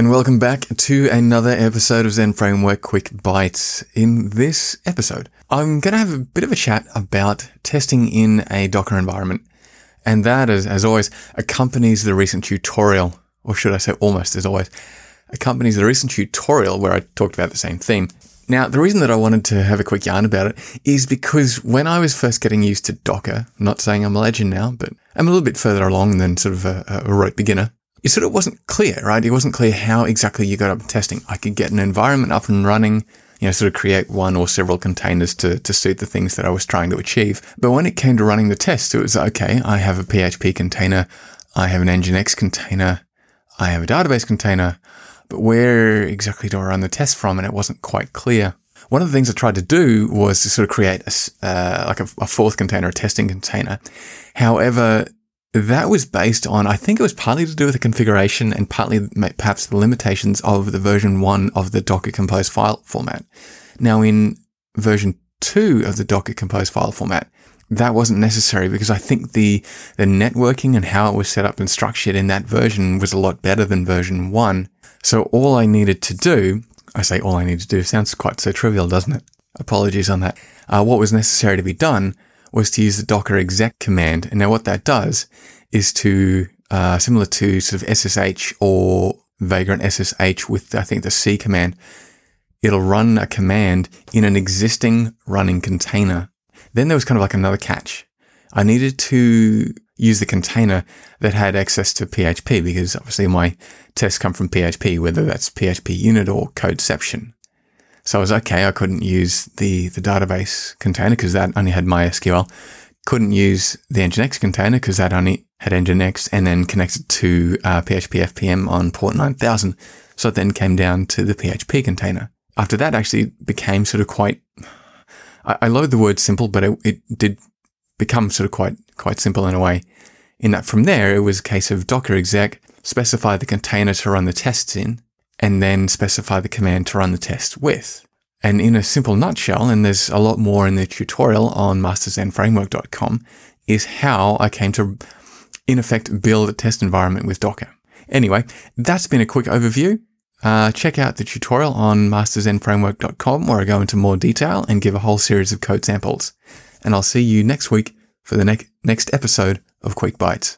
and welcome back to another episode of Zend Framework Quick Bites. In this episode, I'm going to have a bit of a chat about testing in a Docker environment. And that, as, always, accompanies the recent tutorial, or should I say almost as always, accompanies the recent tutorial where I talked about the same theme. Now, the reason that I wanted to have a quick yarn about it is because when I was first getting used to Docker, not saying I'm a legend now, but I'm a little bit further along than sort of a, a rote beginner it sort of wasn't clear, right? It wasn't clear how exactly you got up testing. I could get an environment up and running, you know, sort of create one or several containers to, to suit the things that I was trying to achieve. But when it came to running the test, it was okay, I have a PHP container, I have an Nginx container, I have a database container, but where exactly do I run the test from? And it wasn't quite clear. One of the things I tried to do was to sort of create a, uh, like a, a fourth container, a testing container. However, that was based on, I think it was partly to do with the configuration and partly perhaps the limitations of the version one of the Docker Compose file format. Now in version two of the Docker Compose file format, that wasn't necessary because I think the, the networking and how it was set up and structured in that version was a lot better than version one. So all I needed to do, I say all I need to do sounds quite so trivial, doesn't it? Apologies on that. Uh, what was necessary to be done was to use the docker exec command. And now what that does is to, uh, similar to sort of SSH or Vagrant SSH with, I think, the C command, it'll run a command in an existing running container. Then there was kind of like another catch. I needed to use the container that had access to PHP because obviously my tests come from PHP, whether that's PHPUnit or codeception. So I was okay. I couldn't use the, the database container because that only had MySQL. Couldn't use the Nginx container because that only had Nginx and then connected to uh, PHP FPM on port 9000. So it then came down to the PHP container. After that actually became sort of quite, I, I the word simple, but it, it did become sort of quite, quite simple in a way. In that from there, it was a case of docker exec, specify the container to run the tests in, and then specify the command to run the test with. And in a simple nutshell, and there's a lot more in the tutorial on masterzendframework.com, is how I came to, in effect, build a test environment with Docker. Anyway, that's been a quick overview. Uh, check out the tutorial on masterzendframework.com where I go into more detail and give a whole series of code samples. And I'll see you next week for the ne- next episode of Quick Bites.